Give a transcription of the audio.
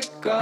Like